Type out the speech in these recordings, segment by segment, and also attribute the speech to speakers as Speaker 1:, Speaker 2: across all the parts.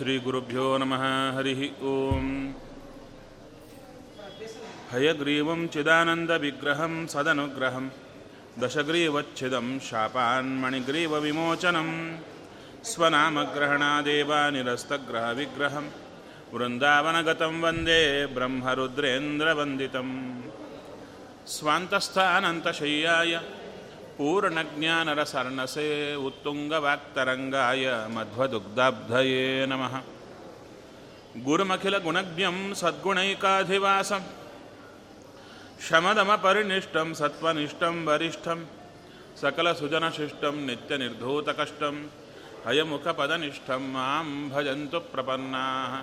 Speaker 1: श्रीगुरुभ्यो नमः, हरिः ॐ हयग्रीवं चिदानन्दविग्रहं सदनुग्रहं, दशग्रीवच्छिदं शापान्मणिग्रीवविमोचनं स्वनामग्रहणादेव निरस्तग्रहविग्रहं वृन्दावनगतं वंदे ब्रह्मरुद्रेन्द्रवन्दितम्। स्वान्तस्थानन्तशय्याय ಪೂರ್ಣಜ್ಞಾನರ ಸರ್ಣಸೆ ಉತ್ತುಂಗವಾಕ್ತರಂಗಾಯ ಮಧ್ವದುಗ್ಧಾಬ್ಧಯೇ ನಮಃ. ಗುರುಮಖಿಲ ಗುಣಜ್ಞಂ ಸದ್ಗುಣೈಕಾಧಿವಾಸಂ. ಶಮದಮಪರಿನಿಷ್ಟಂ ಸತ್ವನಿಷ್ಠಂ ವರಿಷ್ಠಂ. ಸಕಲಸುಜನಶಿಷ್ಟಂ ನಿತ್ಯನಿರ್ಧೂತಕಷ್ಟಂ ಹಯಮುಖಪದನಿಷ್ಠಂ ಮಾಂ ಭಜಂತು ಪ್ರಪನ್ನಾ.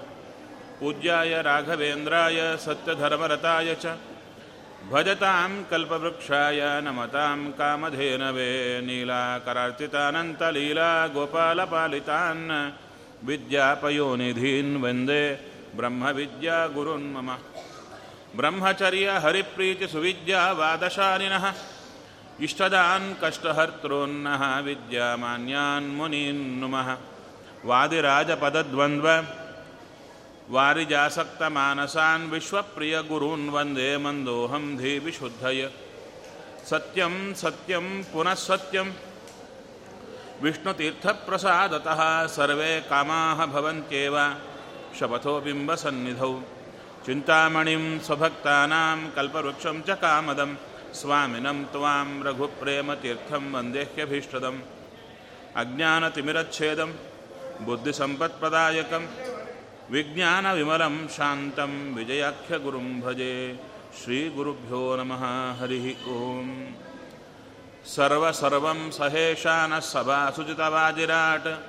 Speaker 1: ಪೂಜ್ಯಾಯ ರಾಘವೇಂದ್ರಾಯ ಸತ್ಯಧರ್ಮರತಾಯ ಚ. भजतां कल्पवृक्षाय नमतां कामधेनवे नीलाकरार्चितानन्तलीला गोपालपालितान् विद्यापयोनिधीन् वन्दे ब्रह्मविद्यागुरुन् मम। ब्रह्मचर्यहरिप्रीतिसुविद्यावादशालिनः इष्टदान् कष्टहर्तॄन्नः विद्यामान्यान् मुनीन् नुमः। वादिराजपदद्वन्द्व वारिजासक्तमानसान् विश्वप्रियगुरून् वंदे मन्दोऽहं धीविशुद्धय सत्यं सत्यं, पुनः सत्यं। विष्णुतीर्थप्रसादतः सर्वे कामाः भवन्त्येव। शपथो बिम्बसन्निधौ। चिन्तामणिं स्वभक्तानां कल्पवृक्षं च कामदं स्वामिनं त्वां रघुप्रेमतीर्थं वन्देह्यभीष्टदम्। अज्ञानतिमिरच्छेदं बुद्धिसम्पत्प्रदायकं ವಿಜ್ಞಾನ ವಿಮಲಂ ಶಾಂತಂ ವಿಜಯಾಖ್ಯ ಗುರುಂ ಭಜೆ ಶ್ರೀಗುರುಭ್ಯೋ ನಮಃ ಹರಿಃ ಓಂ. ಸರ್ವಸರ್ವಂ ಸಹೇಶಾನಃ ಸಭಾ ಸುಜಿತವಾಜಿರಾಟ್.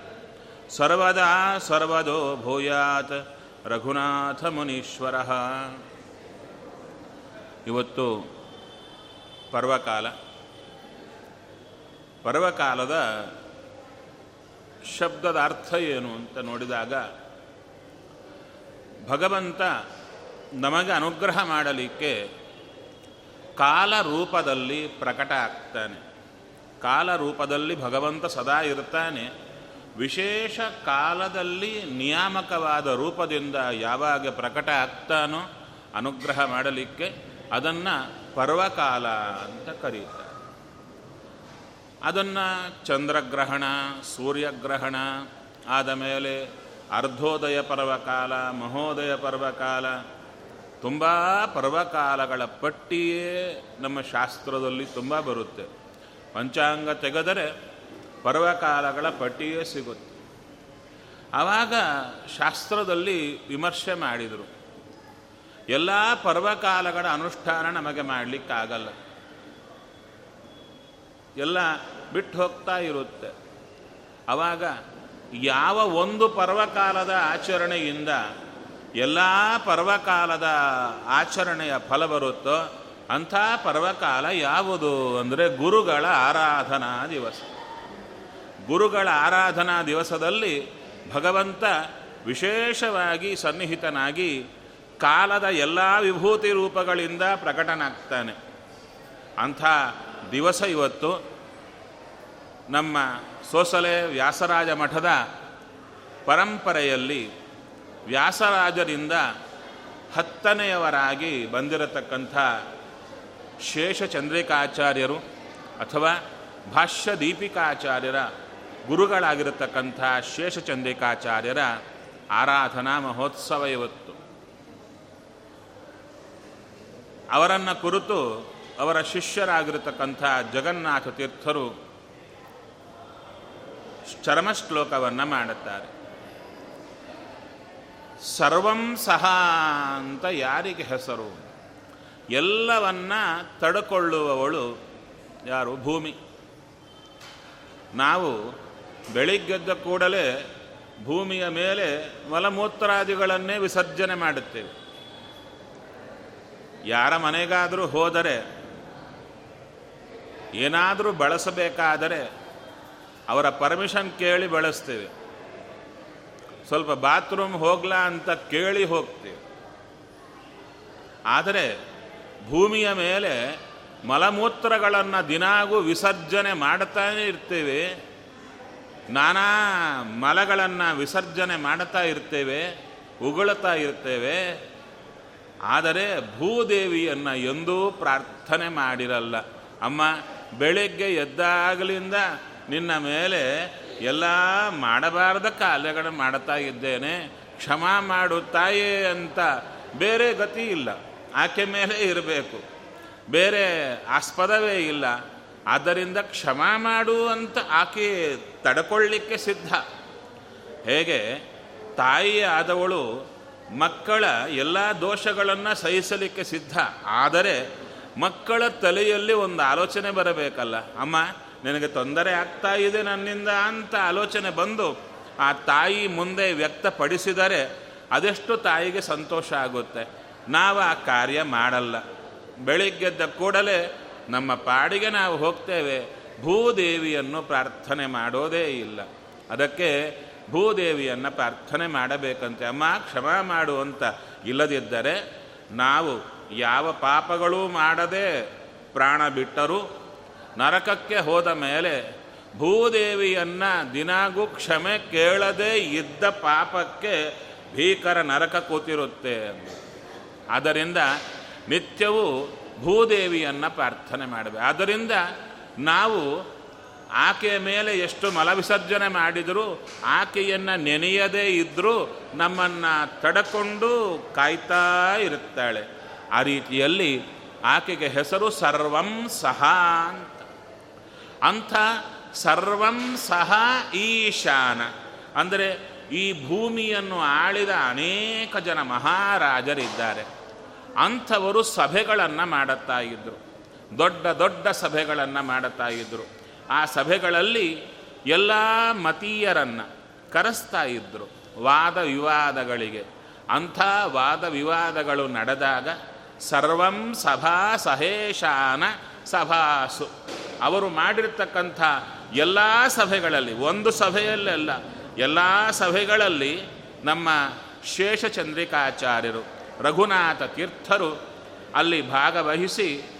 Speaker 1: ಸರ್ವದಾ ಸರ್ವದೋ ಭೂಯಾತ್ ರಘುನಾಥ ಮುನೀಶ್ವರ. ಇವತ್ತು ಪರ್ವಕಾಲ. ಪರ್ವಕಾಲದ ಶಬ್ದದ ಅರ್ಥ ಏನು ಅಂತ ನೋಡಿದಾಗ ಭಗವಂತ ನಮಗೆ ಅನುಗ್ರಹ ಮಾಡಲಿಕ್ಕೆ ಕಾಲ ರೂಪದಲ್ಲಿ ಪ್ರಕಟ ಆಗ್ತಾನೆ. ಕಾಲ ರೂಪದಲ್ಲಿ ಭಗವಂತ ಸದಾ ಇರ್ತಾನೆ. ವಿಶೇಷ ಕಾಲದಲ್ಲಿ ನಿಯಾಮಕವಾದ ರೂಪದಿಂದ ಯಾವಾಗ ಪ್ರಕಟ ಆಗ್ತಾನೋ ಅನುಗ್ರಹ ಮಾಡಲಿಕ್ಕೆ ಅದನ್ನು ಪರ್ವಕಾಲ ಅಂತ ಕರೀತಾರೆ. ಅದನ್ನು ಚಂದ್ರಗ್ರಹಣ, ಸೂರ್ಯಗ್ರಹಣ, ಆದ ಮೇಲೆ ಅರ್ಧೋದಯ ಪರ್ವಕಾಲ ಮಹೋದಯ ಪರ್ವಕಾಲ ತುಂಬ ಪರ್ವಕಾಲಗಳ ಪಟ್ಟಿಯೇ ನಮ್ಮ ಶಾಸ್ತ್ರದಲ್ಲಿ ತುಂಬ ಬರುತ್ತೆ. ಪಂಚಾಂಗ ತೆಗೆದರೆ ಪರ್ವಕಾಲಗಳ ಪಟ್ಟಿಯೇ ಸಿಗುತ್ತೆ. ಆವಾಗ ಶಾಸ್ತ್ರದಲ್ಲಿ ವಿಮರ್ಶೆ ಮಾಡಿದರು. ಎಲ್ಲ ಪರ್ವಕಾಲಗಳ ಅನುಷ್ಠಾನ ನಮಗೆ ಮಾಡಲಿಕ್ಕಾಗಲ್ಲ. ಎಲ್ಲ ಬಿಟ್ಟು ಹೋಗ್ತಾ ಇರುತ್ತೆ. ಆವಾಗ ಯಾವ ಒಂದು ಪರ್ವಕಾಲದ ಆಚರಣೆಯಿಂದ ಎಲ್ಲ ಪರ್ವಕಾಲದ ಆಚರಣೆಯ ಫಲ ಬರುತ್ತೋ ಅಂಥ ಪರ್ವಕಾಲ ಯಾವುದು ಅಂದರೆ ಗುರುಗಳ ಆರಾಧನಾ ದಿವಸ. ಗುರುಗಳ ಆರಾಧನಾ ದಿವಸದಲ್ಲಿ ಭಗವಂತ ವಿಶೇಷವಾಗಿ ಸನ್ನಿಹಿತನಾಗಿ ಕಾಲದ ಎಲ್ಲ ವಿಭೂತಿ ರೂಪಗಳಿಂದ ಪ್ರಕಟನಾಗ್ತಾನೆ. ಅಂಥ ದಿವಸ ಇವತ್ತು ನಮ್ಮ ಸೋಸಲೆ ವ್ಯಾಸರಾಜ ಮಠದ ಪರಂಪರೆಯಲ್ಲಿ ವ್ಯಾಸರಾಜರಿಂದ ಹತ್ತನೆಯವರಾಗಿ ಬಂದಿರತಕ್ಕಂಥ ಶೇಷಚಂದ್ರಿಕಾಚಾರ್ಯರು ಅಥವಾ ಭಾಷ್ಯ ದೀಪಿಕಾಚಾರ್ಯರ ಗುರುಗಳಾಗಿರತಕ್ಕಂಥ ಶೇಷಚಂದ್ರಿಕಾಚಾರ್ಯರ ಆರಾಧನಾ ಮಹೋತ್ಸವ ಇವತ್ತು. ಅವರನ್ನು ಕುರಿತು ಅವರ ಶಿಷ್ಯರಾಗಿರತಕ್ಕಂಥ ಜಗನ್ನಾಥ ತೀರ್ಥರು ಚರಮಶ್ಲೋಕವನ್ನು ಮಾಡುತ್ತಾರೆ. ಸರ್ವಂ ಸಹ ಅಂತ ಯಾರಿಗೆ ಹೆಸರು? ಎಲ್ಲವನ್ನ ತಡ್ಕೊಳ್ಳುವವಳು ಯಾರು? ಭೂಮಿ. ನಾವು ಬೆಳಿಗ್ಗೆದ್ದ ಕೂಡಲೇ ಭೂಮಿಯ ಮೇಲೆ ಮಲಮೂತ್ರಾದಿಗಳನ್ನೇ ವಿಸರ್ಜನೆ ಮಾಡುತ್ತೇವೆ. ಯಾರ ಮನೆಗಾದರೂ ಹೋದರೆ, ಏನಾದರೂ ಬಳಸಬೇಕಾದರೆ ಅವರ ಪರ್ಮಿಷನ್ ಕೇಳಿ ಬಳಸ್ತೇವೆ. ಸ್ವಲ್ಪ ಬಾತ್ರೂಮ್ ಹೋಗ್ಲಾ ಅಂತ ಕೇಳಿ ಹೋಗ್ತೇವೆ. ಆದರೆ ಭೂಮಿಯ ಮೇಲೆ ಮಲಮೂತ್ರಗಳನ್ನು ದಿನಾಗೂ ವಿಸರ್ಜನೆ ಮಾಡ್ತಾನೆ ಇರ್ತೇವೆ. ನಾನಾ ಮಲಗಳನ್ನು ವಿಸರ್ಜನೆ ಮಾಡ್ತಾ ಇರ್ತೇವೆ ಉಗುಳುತ್ತಾ ಇರ್ತೇವೆ. ಆದರೆ ಭೂದೇವಿಯನ್ನು ಎಂದೂ ಪ್ರಾರ್ಥನೆ ಮಾಡಿರಲ್ಲ. ಅಮ್ಮ, ಬೆಳಿಗ್ಗೆ ಎದ್ದಾಗಲಿಂದ ನಿನ್ನ ಮೇಲೆ ಎಲ್ಲ ಮಾಡಬಾರದ ಕಾಲಗಳು ಮಾಡುತ್ತಾ ಇದ್ದೇನೆ. ಕ್ಷಮ ಮಾಡು ತಾಯೇ ಅಂತ ಬೇರೆ ಗತಿ ಇಲ್ಲ. ಆಕೆ ಮೇಲೆ ಇರಬೇಕು. ಬೇರೆ ಆಸ್ಪದವೇ ಇಲ್ಲ. ಆದ್ದರಿಂದ ಕ್ಷಮ ಮಾಡು ಅಂತ ಆಕೆ ತಡ್ಕೊಳ್ಳಿಕ್ಕೆ ಸಿದ್ಧ. ಹೇಗೆ? ತಾಯಿ ಆದವಳು ಮಕ್ಕಳ ಎಲ್ಲ ದೋಷಗಳನ್ನು ಸಹಿಸಲಿಕ್ಕೆ ಸಿದ್ಧ. ಆದರೆ ಮಕ್ಕಳ ತಲೆಯಲ್ಲಿ ಒಂದು ಆಲೋಚನೆ ಬರಬೇಕಲ್ಲ. ಅಮ್ಮ ನಿನಗೆ ತೊಂದರೆ ಆಗ್ತಾ ಇದೆ ನನ್ನಿಂದ ಅಂತ ಆಲೋಚನೆ ಬಂದು ಆ ತಾಯಿ ಮುಂದೆ ವ್ಯಕ್ತಪಡಿಸಿದರೆ ಅದೆಷ್ಟು ತಾಯಿಗೆ ಸಂತೋಷ ಆಗುತ್ತೆ. ನಾವು ಆ ಕಾರ್ಯ ಮಾಡಲ್ಲ. ಬೆಳಿಗ್ಗೆದ್ದ ಕೂಡಲೇ ನಮ್ಮ ಪಾಡಿಗೆ ನಾವು ಹೋಗ್ತೇವೆ. ಭೂದೇವಿಯನ್ನು ಪ್ರಾರ್ಥನೆ ಮಾಡೋದೇ ಇಲ್ಲ. ಅದಕ್ಕೆ ಭೂದೇವಿಯನ್ನು ಪ್ರಾರ್ಥನೆ ಮಾಡಬೇಕಂತೆ. ಅಮ್ಮ, ಕ್ಷಮ ಮಾಡು ಅಂತ ಇಲ್ಲದಿದ್ದರೆ ನಾವು ಯಾವ ಪಾಪಗಳೂ ಮಾಡದೆ ಪ್ರಾಣ ಬಿಟ್ಟರೂ ನರಕಕ್ಕೆ ಹೋದ ಮೇಲೆ ಭೂದೇವಿಯನ್ನು ದಿನಾಗೂ ಕ್ಷಮೆ ಕೇಳದೇ ಇದ್ದ ಪಾಪಕ್ಕೆ ಭೀಕರ ನರಕ ಕೂತಿರುತ್ತೆ ಆದ್ದರಿಂದ ನಿತ್ಯವೂ ಭೂದೇವಿಯನ್ನು ಪ್ರಾರ್ಥನೆ ಮಾಡಬೇಕು ಆದ್ದರಿಂದ ನಾವು ಆಕೆಯ ಮೇಲೆ ಎಷ್ಟು ಮಲವಿಸರ್ಜನೆ ಮಾಡಿದರೂ, ಆಕೆಯನ್ನು ನೆನೆಯದೇ ಇದ್ದರೂ ನಮ್ಮನ್ನು ತಡಕೊಂಡು ಕಾಯ್ತಾ ಇರುತ್ತಾಳೆ. ಆ ರೀತಿಯಲ್ಲಿ ಆಕೆಗೆ ಹೆಸರು ಸರ್ವಂ ಸಹ ಅಂಥ ಸರ್ವಂ ಸಹ ಈಶಾನ. ಅಂದರೆ ಈ ಭೂಮಿಯನ್ನು ಆಳಿದ ಅನೇಕ ಜನ ಮಹಾರಾಜರಿದ್ದಾರೆ. ಅಂಥವರು ಸಭೆಗಳನ್ನು ಮಾಡುತ್ತಾ ಇದ್ದರು ದೊಡ್ಡ ದೊಡ್ಡ ಸಭೆಗಳನ್ನು ಮಾಡುತ್ತಾ ಇದ್ದರು ಆ ಸಭೆಗಳಲ್ಲಿ ಎಲ್ಲ ಮತೀಯರನ್ನು ಕರೆಸ್ತಾ ಇದ್ದರು ವಾದ ವಿವಾದಗಳಿಗೆ. ಅಂಥ ವಾದ ವಿವಾದಗಳು ನಡೆದಾಗ ಸರ್ವಂ ಸಭಾ ಸಹೇಶಾನ ಸಭಾಸು. ಅವರು ಮಾಡಿರ್ತಕ್ಕಂಥ ಎಲ್ಲ ಸಭೆಗಳಲ್ಲಿ, ಒಂದು ಸಭೆಯಲ್ಲೆಲ್ಲ ಎಲ್ಲ ಸಭೆಗಳಲ್ಲಿ ನಮ್ಮ ಶೇಷಚಂದ್ರಿಕಾಚಾರ್ಯರು ರಘುನಾಥ ತೀರ್ಥರು ಅಲ್ಲಿ ಭಾಗವಹಿಸಿ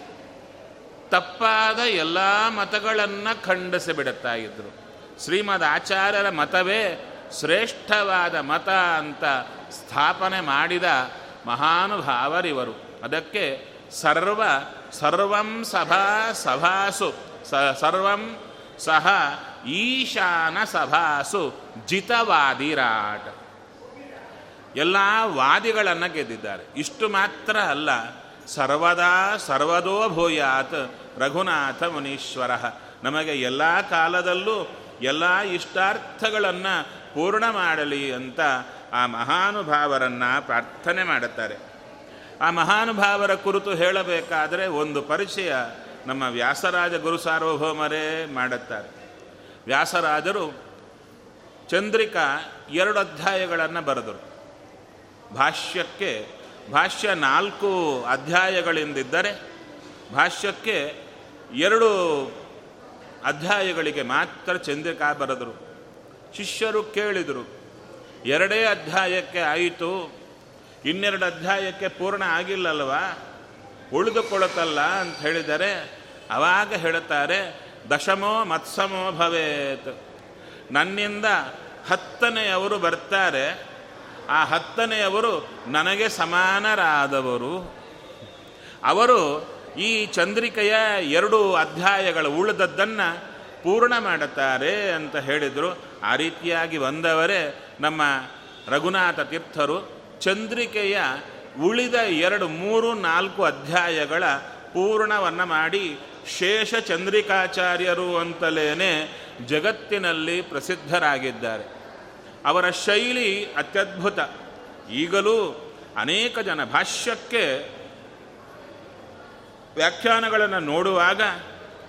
Speaker 1: ತಪ್ಪಾದ ಎಲ್ಲ ಮತಗಳನ್ನು ಖಂಡಿಸಿಬಿಡುತ್ತಾ ಇದ್ದರು ಶ್ರೀಮದ್ ಆಚಾರ್ಯರ ಮತವೇ ಶ್ರೇಷ್ಠವಾದ ಮತ ಅಂತ ಸ್ಥಾಪನೆ ಮಾಡಿದ ಮಹಾನುಭಾವರಿವರು. ಅದಕ್ಕೆ ಸರ್ವ, ಸರ್ವಂ ಸಭಾ ಸಭಾಸು. ಸ, ಸರ್ವಂ ಸಹ ಈಶಾನ ಸಭಾಸು ಜಿತವಾದಿರಾಟ್. ಎಲ್ಲ ವಾದಿಗಳನ್ನು ಗೆದ್ದಿದ್ದಾರೆ. ಇಷ್ಟು ಮಾತ್ರ ಅಲ್ಲ, ಸರ್ವದಾ ಸರ್ವದೋ ಭೂಯಾತ್ ರಘುನಾಥ ಮುನೀಶ್ವರ. ನಮಗೆ ಎಲ್ಲ ಕಾಲದಲ್ಲೂ ಎಲ್ಲ ಇಷ್ಟಾರ್ಥಗಳನ್ನು ಪೂರ್ಣ ಮಾಡಲಿ ಅಂತ ಆ ಮಹಾನುಭಾವರನ್ನು ಪ್ರಾರ್ಥನೆ ಮಾಡುತ್ತಾರೆ. ಆ ಮಹಾನುಭಾವರ ಕುರಿತು ಹೇಳಬೇಕಾದರೆ ಒಂದು ಪರಿಚಯ ನಮ್ಮ ವ್ಯಾಸರಾಜ ಗುರು ಸಾರ್ವಭೌಮರೇ ಮಾಡುತ್ತಾರೆ. ವ್ಯಾಸರಾಜರು ಚಂದ್ರಿಕಾ ಎರಡು ಅಧ್ಯಾಯಗಳನ್ನು ಬರೆದರು. ಭಾಷ್ಯಕ್ಕೆ, ಭಾಷ್ಯ ನಾಲ್ಕು ಅಧ್ಯಾಯಗಳಿಂದಿದ್ದರೆ ಭಾಷ್ಯಕ್ಕೆ ಎರಡು ಅಧ್ಯಾಯಗಳಿಗೆ ಮಾತ್ರ ಚಂದ್ರಿಕಾ ಬರೆದರು. ಶಿಷ್ಯರು ಕೇಳಿದರು, ಎರಡೇ ಅಧ್ಯಾಯಕ್ಕೆ ಆಯಿತು, ಇನ್ನೆರಡು ಅಧ್ಯಾಯಕ್ಕೆ ಪೂರ್ಣ ಆಗಿಲ್ಲಲ್ವಾ? ಉಳಿದುಕೊಳ್ಳುತ್ತಲ್ಲ ಅಂತ ಹೇಳಿದರೆ ಅವಾಗ ಹೇಳುತ್ತಾರೆ, ದಶಮೋ ಮತ್ಸಮೋ ಭವೇತ್. ನನ್ನಿಂದ ಹತ್ತನೆಯವರು ಬರ್ತಾರೆ. ಆ ಹತ್ತನೆಯವರು ನನಗೆ ಸಮಾನರಾದವರು. ಅವರು ಈ ಚಂದ್ರಿಕೆಯ ಎರಡು ಅಧ್ಯಾಯಗಳು ಉಳಿದದ್ದನ್ನು ಪೂರ್ಣ ಮಾಡುತ್ತಾರೆ ಅಂತ ಹೇಳಿದರು. ಆ ರೀತಿಯಾಗಿ ಬಂದವರೇ ನಮ್ಮ ರಘುನಾಥ ತೀರ್ಥರು. ಚಂದ್ರಿಕೆಯ ಉಳಿದ ಎರಡು, ಮೂರು, ನಾಲ್ಕು ಅಧ್ಯಾಯಗಳ ಪೂರ್ಣವನ್ನು ಮಾಡಿ ಶೇಷ ಚಂದ್ರಿಕಾಚಾರ್ಯರು ಅಂತಲೇ ಜಗತ್ತಿನಲ್ಲಿ ಪ್ರಸಿದ್ಧರಾಗಿದ್ದಾರೆ. ಅವರ ಶೈಲಿ ಅತ್ಯದ್ಭುತ. ಈಗಲೂ ಅನೇಕ ಜನ ಭಾಷ್ಯಕ್ಕೆ ವ್ಯಾಖ್ಯಾನಗಳನ್ನು ನೋಡುವಾಗ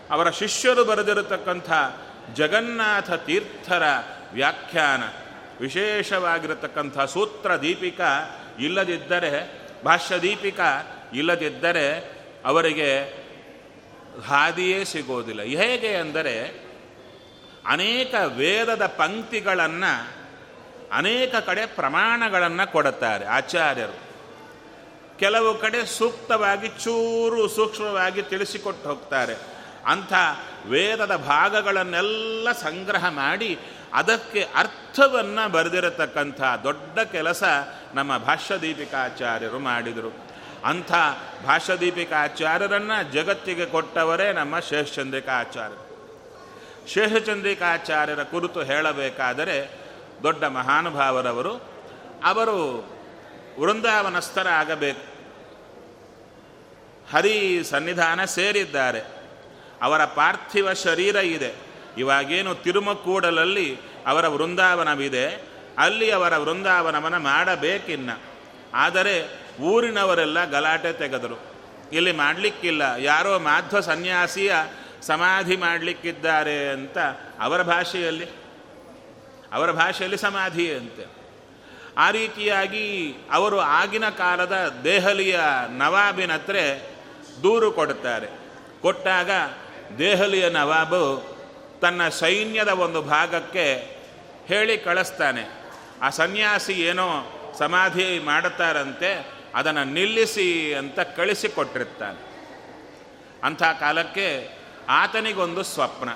Speaker 1: ಅವರ ಶಿಷ್ಯರು ಬರೆದಿರತಕ್ಕಂಥ ಜಗನ್ನಾಥ ತೀರ್ಥರ ವ್ಯಾಖ್ಯಾನ, ವಿಶೇಷವಾಗಿರತಕ್ಕಂಥ ಸೂತ್ರ ದೀಪಿಕಾ ಇಲ್ಲದಿದ್ದರೆ, ಭಾಷ್ಯ ದೀಪಿಕಾ ಇಲ್ಲದಿದ್ದರೆ ಅವರಿಗೆ ಹಾದಿಯೇ ಸಿಗೋದಿಲ್ಲ. ಹೇಗೆ ಅಂದರೆ ಅನೇಕ ವೇದದ ಪಂಕ್ತಿಗಳನ್ನು ಅನೇಕ ಕಡೆ ಪ್ರಮಾಣಗಳನ್ನು ಕೊಡುತ್ತಾರೆ ಆಚಾರ್ಯರು. ಕೆಲವು ಕಡೆ ಸೂಕ್ತವಾಗಿ ಚೂರು ಸೂಕ್ಷ್ಮವಾಗಿ ತಿಳಿಸಿಕೊಟ್ಟು ಹೋಗ್ತಾರೆ. ಅಂಥ ವೇದದ ಭಾಗಗಳನ್ನೆಲ್ಲ ಸಂಗ್ರಹ ಮಾಡಿ ಅದಕ್ಕೆ ಅರ್ಥವನ್ನು ಬರೆದಿರತಕ್ಕಂಥ ದೊಡ್ಡ ಕೆಲಸ ನಮ್ಮ ಭಾಷ್ಯದೀಪಿಕಾಚಾರ್ಯರು ಮಾಡಿದರು. ಅಂಥ ಭಾಷ್ಯದೀಪಿಕಾಚಾರ್ಯರನ್ನು ಜಗತ್ತಿಗೆ ಕೊಟ್ಟವರೇ ನಮ್ಮ ಶೇಷಚಂದ್ರಿಕಾಚಾರ್ಯರು ಶೇಷಚಂದ್ರಿಕಾಚಾರ್ಯರ ಕುರಿತು ಹೇಳಬೇಕಾದರೆ ದೊಡ್ಡ ಮಹಾನುಭಾವರವರು, ಅವರು ವೃಂದಾವನಸ್ಥರಾಗಬೇಕು. ಹರಿ ಸನ್ನಿಧಾನ ಸೇರಿದ್ದಾರೆ. ಅವರ ಪಾರ್ಥಿವ ಶರೀರ ಇದೆ. ಇವಾಗೇನು ತಿರುಮಕೂಡಲಲ್ಲಿ ಅವರ ವೃಂದಾವನವಿದೆ, ಅಲ್ಲಿ ಅವರ ವೃಂದಾವನವನ್ನು ಮಾಡಬೇಕಿನ್ನ. ಆದರೆ ಊರಿನವರೆಲ್ಲ ಗಲಾಟೆ ತೆಗೆದರು. ಇಲ್ಲಿ ಮಾಡಲಿಕ್ಕಿಲ್ಲ. ಯಾರೋ ಮಾಧ್ವ ಸನ್ಯಾಸಿಯ ಸಮಾಧಿ ಮಾಡಲಿಕ್ಕಿದ್ದಾರೆ ಅಂತ ಅವರ ಭಾಷೆಯಲ್ಲಿ? ಅವರ ಭಾಷೆಯಲ್ಲಿ ಸಮಾಧಿ ಅಂತೆ. ಆ ರೀತಿಯಾಗಿ ಅವರು ಆಗಿನ ಕಾಲದ ದೆಹಲಿಯ ನವಾಬಿನ ಹತ್ರ ದೂರು ಕೊಡುತ್ತಾರೆ ಕೊಟ್ಟಾಗ ದೆಹಲಿಯ ನವಾಬು ತನ್ನ ಸೈನ್ಯದ ಒಂದು ಭಾಗಕ್ಕೆ ಹೇಳಿ ಕಳಿಸ್ತಾನೆ. ಆ ಸನ್ಯಾಸಿ ಏನೋ ಸಮಾಧಿ ಮಾಡುತ್ತಾರಂತೆ. ಅದನ್ನು ನಿಲ್ಲಿಸಿ ಅಂತ ಕಳಿಸಿಕೊಟ್ಟಿರ್ತಾನೆ. ಅಂಥ ಕಾಲಕ್ಕೆ ಆತನಿಗೊಂದು ಸ್ವಪ್ನ.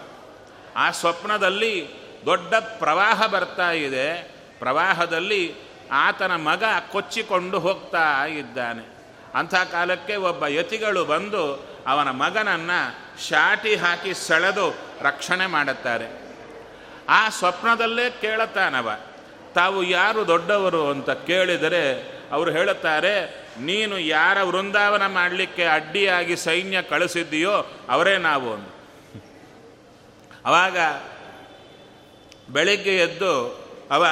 Speaker 1: ಆ ಸ್ವಪ್ನದಲ್ಲಿ ದೊಡ್ಡ ಪ್ರವಾಹ ಬರ್ತಾ ಇದೆ. ಪ್ರವಾಹದಲ್ಲಿ ಆತನ ಮಗ ಕೊಚ್ಚಿಕೊಂಡು ಹೋಗ್ತಾ ಇದ್ದಾನೆ. ಅಂಥ ಕಾಲಕ್ಕೆ ಒಬ್ಬ ಯತಿಗಳು ಬಂದು ಅವನ ಮಗನನ್ನು ಶಾಟಿ ಹಾಕಿ ಸೆಳೆದು ರಕ್ಷಣೆ ಮಾಡುತ್ತಾರೆ. ಆ ಸ್ವಪ್ನದಲ್ಲೇ ಕೇಳುತ್ತಾನವ ತಾವು ಯಾರು ದೊಡ್ಡವರು ಅಂತ ಕೇಳಿದರೆ ಅವರು ಹೇಳುತ್ತಾರೆ, ನೀನು ಯಾರ ವೃಂದಾವನ ಮಾಡಲಿಕ್ಕೆ ಅಡ್ಡಿಯಾಗಿ ಸೈನ್ಯ ಕಳಿಸಿದ್ದೀಯೋ ಅವರೇ ನಾವು ಅವಾಗ ಬೆಳಿಗ್ಗೆ ಎದ್ದು ಅವ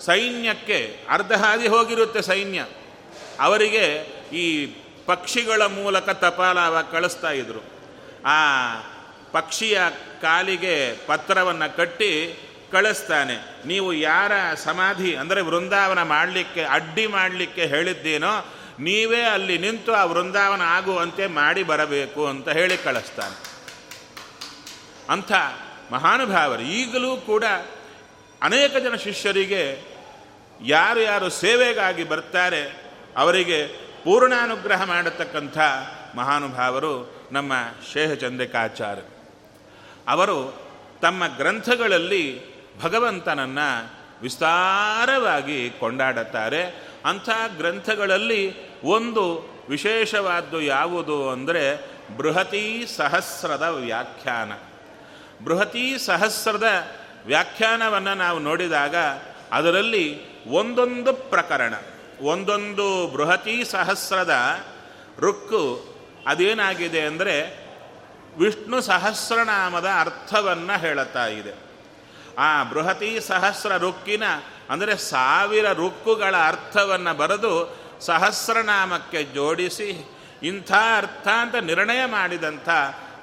Speaker 1: ಸೈನ್ಯಕ್ಕೆ ಅರ್ಧ ಹಾದಿ ಹೋಗಿರುತ್ತೆ ಸೈನ್ಯ. ಅವರಿಗೆ ಈ ಪಕ್ಷಿಗಳ ಮೂಲಕ ತಪಾಲ ಅವ ಕಳಿಸ್ತಾ ಇದ್ರು. ಆ ಪಕ್ಷಿಯ ಕಾಲಿಗೆ ಪತ್ರವನ್ನು ಕಟ್ಟಿ ಕಳಿಸ್ತಾನೆ. ನೀವು ಯಾರ ಸಮಾಧಿ ಅಂದರೆ ವೃಂದಾವನ ಮಾಡಲಿಕ್ಕೆ, ಅಡ್ಡಿ ಮಾಡಲಿಕ್ಕೆ ಹೇಳಿದ್ದೇನೋ ನೀವೇ ಅಲ್ಲಿ ನಿಂತು ಆ ವೃಂದಾವನ ಆಗುವಂತೆ ಮಾಡಿ ಬರಬೇಕು ಅಂತ ಹೇಳಿ ಕಳಿಸ್ತಾನೆ. ಅಂಥ ಮಹಾನುಭಾವರು, ಈಗಲೂ ಕೂಡ ಅನೇಕ ಜನ ಶಿಷ್ಯರಿಗೆ ಯಾರು ಯಾರು ಸೇವೆಗಾಗಿ ಬರ್ತಾರೆ, ಅವರಿಗೆ ಪೂರ್ಣಾನುಗ್ರಹ ಮಾಡತಕ್ಕಂಥ ಮಹಾನುಭಾವರು ನಮ್ಮ ಶೇಷಚಂದ್ರಿಕಾಚಾರ್ಯ ಅವರು ತಮ್ಮ ಗ್ರಂಥಗಳಲ್ಲಿ ಭಗವಂತನನ್ನು ವಿಸ್ತಾರವಾಗಿ ಕೊಂಡಾಡುತ್ತಾರೆ. ಅಂಥ ಗ್ರಂಥಗಳಲ್ಲಿ ಒಂದು ವಿಶೇಷವಾದ್ದು ಯಾವುದು ಅಂದರೆ ಬೃಹತಿ ಸಹಸ್ರದ ವ್ಯಾಖ್ಯಾನ. ಬೃಹತಿ ಸಹಸ್ರದ ವ್ಯಾಖ್ಯಾನವನ್ನು ನಾವು ನೋಡಿದಾಗ ಅದರಲ್ಲಿ ಒಂದೊಂದು ಪ್ರಕರಣ, ಒಂದೊಂದು ಬೃಹತಿ ಸಹಸ್ರದ ರುಕ್ಕು ಅದೇನಾಗಿದೆ ಅಂದರೆ ವಿಷ್ಣು ಸಹಸ್ರನಾಮದ ಅರ್ಥವನ್ನು ಹೇಳುತ್ತಾ ಇದೆ. ಆ ಬೃಹತಿ ಸಹಸ್ರ ರುಕ್ಕಿನ, ಅಂದರೆ ಸಾವಿರ ರುಕ್ಕುಗಳ ಅರ್ಥವನ್ನು ಬರೆದು ಸಹಸ್ರನಾಮಕ್ಕೆ ಜೋಡಿಸಿ ಇಂಥ ಅರ್ಥ ಅಂತ ನಿರ್ಣಯ ಮಾಡಿದಂಥ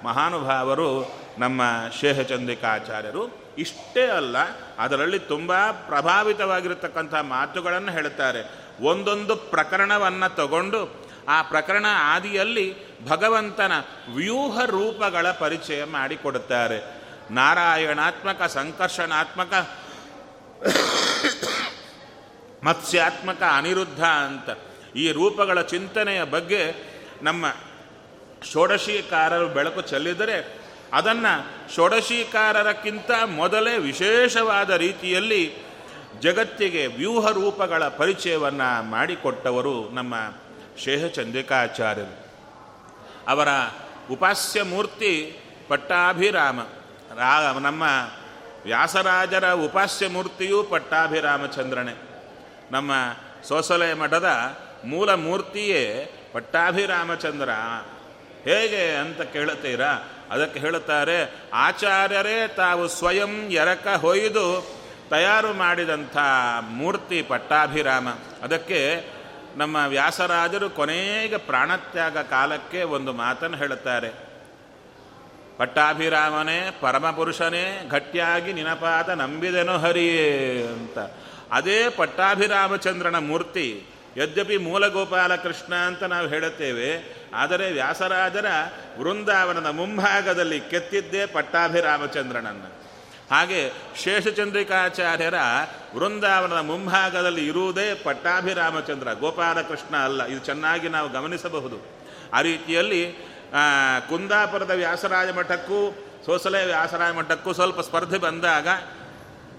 Speaker 1: ಮಹಾನುಭಾವರು ನಮ್ಮ ಶೇಹಚಂದ್ರಿಕಾಚಾರ್ಯರು. ಇಷ್ಟೇ ಅಲ್ಲ, ಅದರಲ್ಲಿ ತುಂಬ ಪ್ರಭಾವಿತವಾಗಿರತಕ್ಕಂಥ ಮಾತುಗಳನ್ನು ಹೇಳುತ್ತಾರೆ. ಒಂದೊಂದು ಪ್ರಕರಣವನ್ನು ತಗೊಂಡು ಆ ಪ್ರಕರಣ ಆದಿಯಲ್ಲಿ ಭಗವಂತನ ವ್ಯೂಹ ರೂಪಗಳ ಪರಿಚಯ ಮಾಡಿಕೊಡುತ್ತಾರೆ. ನಾರಾಯಣಾತ್ಮಕ, ಸಂಕರ್ಷಣಾತ್ಮಕ, ಮತ್ಸ್ಯಾತ್ಮಕ, ಅನಿರುದ್ಧ ಅಂತ. ಈ ರೂಪಗಳ ಚಿಂತನೆಯ ಬಗ್ಗೆ ನಮ್ಮ ಷೋಡಶೀಕಾರರು ಬೆಳಕು ಚೆಲ್ಲಿದರೆ ಅದನ್ನು ಷೋಡಶೀಕಾರರಕ್ಕಿಂತ ಮೊದಲೇ ವಿಶೇಷವಾದ ರೀತಿಯಲ್ಲಿ ಜಗತ್ತಿಗೆ ವ್ಯೂಹ ರೂಪಗಳ ಪರಿಚಯವನ್ನು ಮಾಡಿಕೊಟ್ಟವರು ನಮ್ಮ ಶೇಷಚಂದ್ರಿಕಾಚಾರ್ಯರು. ಅವರ ಉಪಾಸ್ಯ ಮೂರ್ತಿ ಪಟ್ಟಾಭಿರಾಮ. ರಾ ನಮ್ಮ ವ್ಯಾಸರಾಜರ ಉಪಾಸ್ಯ ಮೂರ್ತಿಯೂ ಪಟ್ಟಾಭಿರಾಮಚಂದ್ರನೇ. ನಮ್ಮ ಸೋಸಲೆ ಮಠದ ಮೂಲ ಮೂರ್ತಿಯೇ ಪಟ್ಟಾಭಿರಾಮಚಂದ್ರ. ಹೇಗೆ ಅಂತ ಕೇಳುತ್ತೀರಾ? ಅದಕ್ಕೆ ಹೇಳುತ್ತಾರೆ, ಆಚಾರ್ಯರೇ, ತಾವು ಸ್ವಯಂ ಎರಕ ಹೊಯ್ದು ತಯಾರು ಮಾಡಿದಂಥ ಮೂರ್ತಿ ಪಟ್ಟಾಭಿರಾಮ. ಅದಕ್ಕೆ ನಮ್ಮ ವ್ಯಾಸರಾಜರು ಕೊನೆಗೆ ಪ್ರಾಣತ್ಯಾಗ ಕಾಲಕ್ಕೆ ಒಂದು ಮಾತನ್ನು ಹೇಳುತ್ತಾರೆ. ಪಟ್ಟಾಭಿರಾಮನೇ, ಪರಮಪುರುಷನೇ ಗಟ್ಟಿಯಾಗಿ ನಿನಪಾದ ನಂಬಿದೆನೋ ಹರಿಯೇ ಅಂತ. ಅದೇ ಪಟ್ಟಾಭಿರಾಮಚಂದ್ರನ ಮೂರ್ತಿ, ಯದ್ಯಪಿ ಮೂಲಗೋಪಾಲಕೃಷ್ಣ ಅಂತ ನಾವು ಹೇಳುತ್ತೇವೆ, ಆದರೆ ವ್ಯಾಸರಾಜರ ವೃಂದಾವನದ ಮುಂಭಾಗದಲ್ಲಿ ಕೆತ್ತಿದ್ದೇ ಪಟ್ಟಾಭಿರಾಮಚಂದ್ರನನ್ನು. ಹಾಗೆ ಶೇಷಚಂದ್ರಿಕಾಚಾರ್ಯರ ವೃಂದಾವನದ ಮುಂಭಾಗದಲ್ಲಿ ಇರುವುದೇ ಪಟ್ಟಾಭಿರಾಮಚಂದ್ರ, ಗೋಪಾಲಕೃಷ್ಣ ಅಲ್ಲ. ಇದು ಚೆನ್ನಾಗಿ ನಾವು ಗಮನಿಸಬಹುದು. ಆ ರೀತಿಯಲ್ಲಿ ಕುಂದಾಪುರದ ವ್ಯಾಸರಾಜ ಮಠಕ್ಕೂ, ಸೋಸಲೆ ವ್ಯಾಸರಾಜ ಮಠಕ್ಕೂ ಸ್ವಲ್ಪ ಸ್ಪರ್ಧೆ ಬಂದಾಗ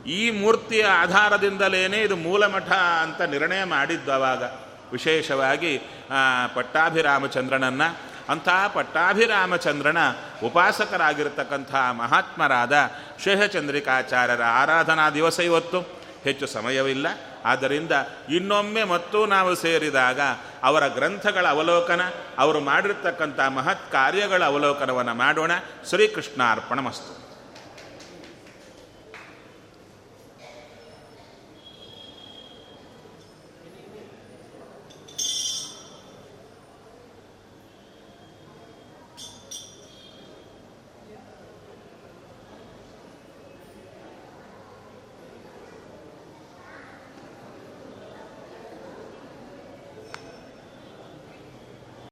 Speaker 1: ಈ ಮೂರ್ತಿಯ ಆಧಾರದಿಂದಲೇ ಇದು ಮೂಲಮಠ ಅಂತ ನಿರ್ಣಯ ಮಾಡಿದ್ದು ಅವಾಗ. ವಿಶೇಷವಾಗಿ ಪಟ್ಟಾಭಿರಾಮಚಂದ್ರನನ್ನು. ಅಂಥ ಪಟ್ಟಾಭಿರಾಮಚಂದ್ರನ ಉಪಾಸಕರಾಗಿರ್ತಕ್ಕಂಥ ಮಹಾತ್ಮರಾದ ಶೇಷಚಂದ್ರಿಕಾಚಾರ್ಯರ ಆರಾಧನಾ ದಿವಸ ಇವತ್ತು. ಹೆಚ್ಚು ಸಮಯವಿಲ್ಲ. ಆದ್ದರಿಂದ ಇನ್ನೊಮ್ಮೆ ಮತ್ತೂ ನಾವು ಸೇರಿದಾಗ ಅವರ ಗ್ರಂಥಗಳ ಅವಲೋಕನ, ಅವರು ಮಾಡಿರ್ತಕ್ಕಂಥ ಮಹತ್ ಕಾರ್ಯಗಳ ಅವಲೋಕನವನ್ನು ಮಾಡೋಣ. ಶ್ರೀಕೃಷ್ಣ ಅರ್ಪಣಮಸ್ತು